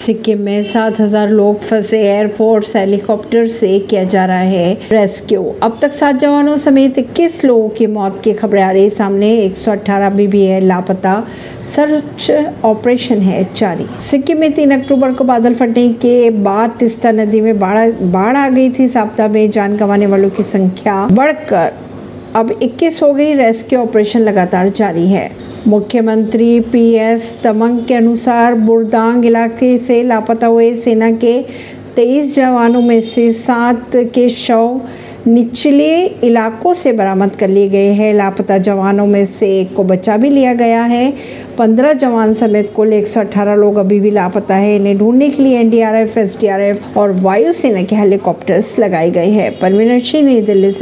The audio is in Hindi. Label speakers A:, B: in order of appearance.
A: सिक्किम में सात हज़ार लोग फंसे एयरफोर्स हेलीकॉप्टर से किया जा रहा है रेस्क्यू अब तक सात जवानों समेत इक्कीस लोगों की मौत की खबरें आ रही सामने 118 अभी भी है लापता सर्च ऑपरेशन है जारी। सिक्किम में तीन अक्टूबर को बादल फटने के बाद तिस्ता नदी में बाढ़ बाढ़ आ गई थी। साप्ताह में जान गंवाने वालों की संख्या बढ़कर अब 21 हो गई। रेस्क्यू ऑपरेशन लगातार जारी है। मुख्यमंत्री पीएस तमंग के अनुसार बुरदांग इलाके से लापता हुए सेना के 23 जवानों में से सात के शव निचले इलाकों से बरामद कर लिए गए हैं। लापता जवानों में से एक को बचा भी लिया गया है। पंद्रह जवान समेत कुल 118 लोग अभी भी लापता है। इन्हें ढूँढने के लिए एनडीआरएफ, एसडीआरएफ और वायुसेना के हेलीकॉप्टर्स लगाए गए हैं। परवीन सिंह नई दिल्ली से।